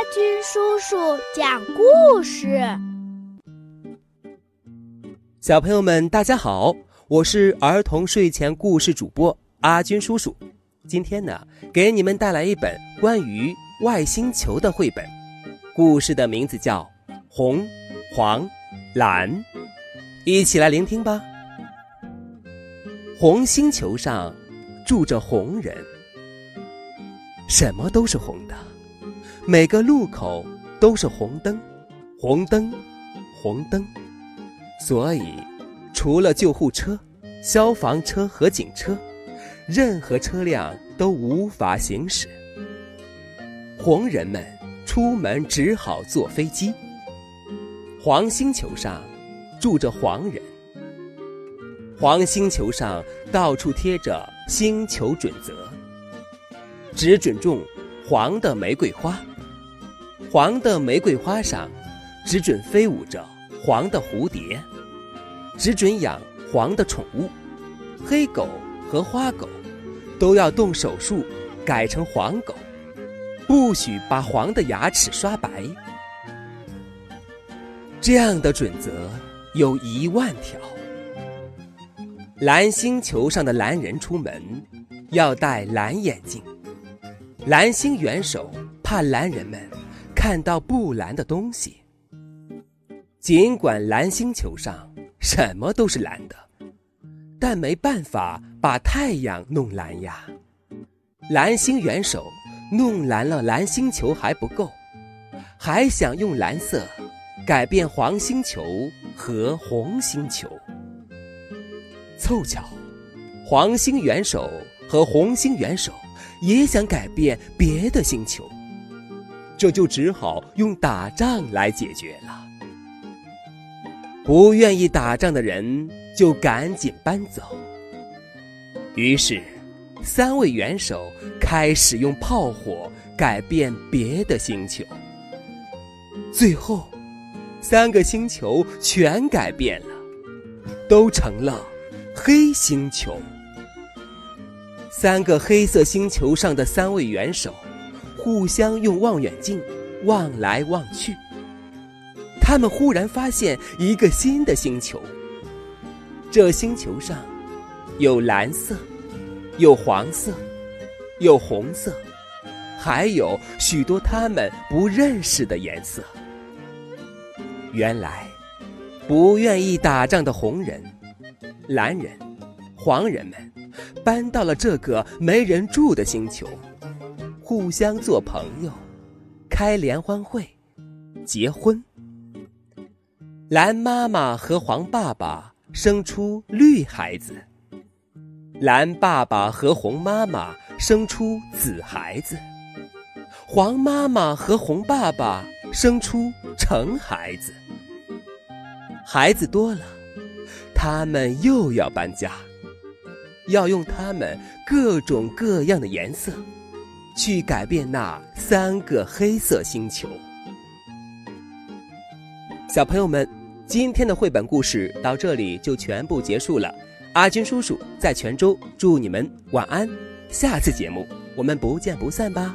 阿军叔叔讲故事。小朋友们，大家好，我是儿童睡前故事主播阿军叔叔。今天呢，给你们带来一本关于外星球的绘本，故事的名字叫《红、黄、蓝》，一起来聆听吧。红星球上住着红人，什么都是红的，每个路口都是红灯，红灯，红灯。所以，除了救护车、消防车和警车。任何车辆都无法行驶。红人们出门只好坐飞机。黄星球上住着黄人。黄星球上到处贴着星球准则，只准种黄的玫瑰花。黄的玫瑰花上只准飞舞着黄的蝴蝶，只准养黄的宠物，黑狗和花狗。都要动手术，改成黄狗，不许把黄的牙齿刷白。这样的准则有一万条。蓝星球上的蓝人出门要戴蓝眼镜，蓝星元首怕蓝人们看到不蓝的东西。尽管蓝星球上什么都是蓝的。但没办法把太阳弄蓝呀！蓝星元首弄蓝了蓝星球还不够，还想用蓝色改变黄星球和红星球。凑巧，黄星元首和红星元首也想改变别的星球，这就只好用打仗来解决了。不愿意打仗的人。就赶紧搬走。于是，三位元首开始用炮火改变别的星球。最后，三个星球全改变了，都成了黑星球。三个黑色星球上的三位元首互相用望远镜望来望去，他们忽然发现一个新的星球。这星球上，有蓝色，有黄色，有红色，还有许多他们不认识的颜色。原来，不愿意打仗的红人、蓝人、黄人们，搬到了这个没人住的星球，互相做朋友，开联欢会，结婚。蓝妈妈和黄爸爸。生出绿孩子，蓝爸爸和红妈妈生出紫孩子，黄妈妈和红爸爸生出橙孩子。孩子多了，他们又要搬家，要用他们各种各样的颜色，去改变那三个黑色星球。小朋友们。今天的绘本故事到这里就全部结束了，阿军叔叔在泉州祝你们晚安，下次节目我们不见不散吧。